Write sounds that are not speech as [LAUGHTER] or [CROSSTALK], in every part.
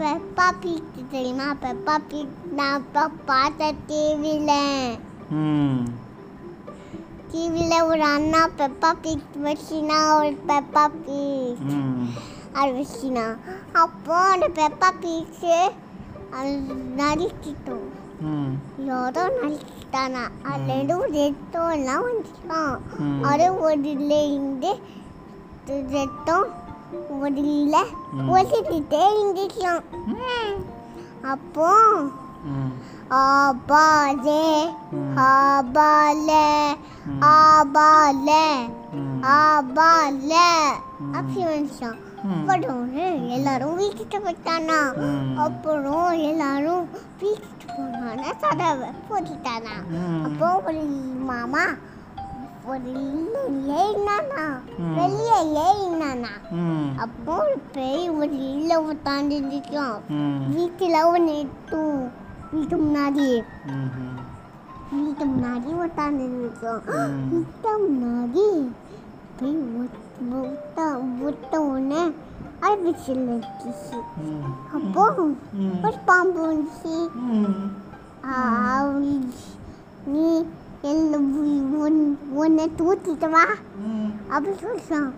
பெப்பா peak தெரியுமா? பெப்பா peak நான் இப்போ பார்த்த டிவியில் டிவியில் ஒரு அண்ணா பெப்பா பீக் வச்சுனா ஒரு பெப்பா பீக். அது வச்சுனா. அப்போ அந்த பெப்பா பீக்கு அது நடிச்சிட்டோம். ம். யாரோ நடிச்சிட்டானா? அதுலேருந்து ஒரு ரத்தம் எல்லாம் வந்துட்டான். அது ஒருலேருந்து ரத்தம் ஒரு இல்லை ம். ஒசிக்கிட்டே இருந்துச்சான் அப்போ ஆபாலே. ஆபாலே. ஆபாலே ஆபாலே. அப்படி வந்துச்சான் ம். அப்புறம் எல்லாரும் வீட்டுக்கு போயிட்டானா. அப்புறம் எல்லாரும் வீட்டுக்கு போனானா கதவை போட்டுட்டானா. அப்போ ஒரு மாமா ஒரு ம். வெளியே ம். அப்போ பேய் ஒரு இல்ல உட்காந்துருக்கான் ம். வீட்டில் ஒன்று வீட்டு முன்னாடி. வீட்டு முன்னாடி உட்காந்துருக்கோம் ம். வீட்டு முன்னாடி போய் ஒட்ட ஒட்ட உடனே இருந்துச்சு. அப்போ. ஒரு பாம்பு வந்துச்சு. நீ உன்னை தூக்கிட்டு வா. அப்படி சொல்லிட்டான்.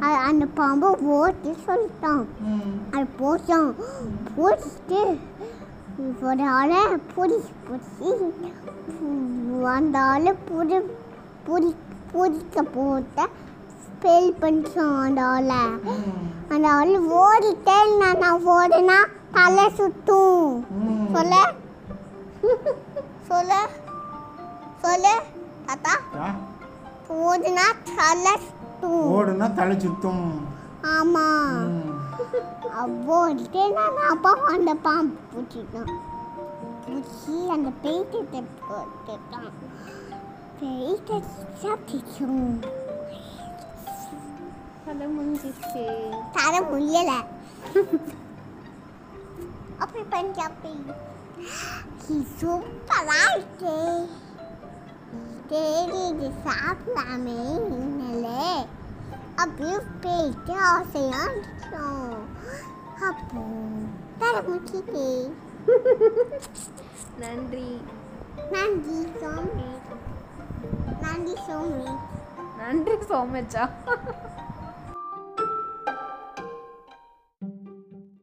அந்த பாம்பை ஓட்டி சொல்லிட்டான். அது போச்சான் போச்சுட்டு ஒரு ஆளை பிடிச்சி பிடிச்சி அந்த ஆளை புடி புடி பிடிக்க போட்ட ஸ்பெல் பண்ணிச்சான் அந்த ஆளை. அந்த ஆள் ஓடிட்டே இருந்தான் நான் ஓடினா தலை சுத்தும். ம். சொல்ல. [LAUGHS] சொல்ல. சொல்ல தாத்தா? ஓடினா தலை சுத்தும். ஓடுனா தலை சுத்தும். ஆமா. ம். ஓடிட்டே நான் அப்பா அந்த பாம்பு பிடிச்சிட்டான் பிடிச்சி அந்த பெயிட்டை போட்டுட்டான் பெயிட்டை சாப்பிட்டுச்சோம் கதை முடிஞ்சிச்சு தர முடியல அப்படி பண்ணி அப்படி [GASPS] சூப்பரா இருக்கு. சரி இது சாப்பிடாமே இன்னலே அப்படியே போயிட்டு ஆசையா இருந்துச்சோம் அப்போ தர முடியுது நன்றி நன்றி சோமி நன்றி சோமி நன்றி சோமச்சா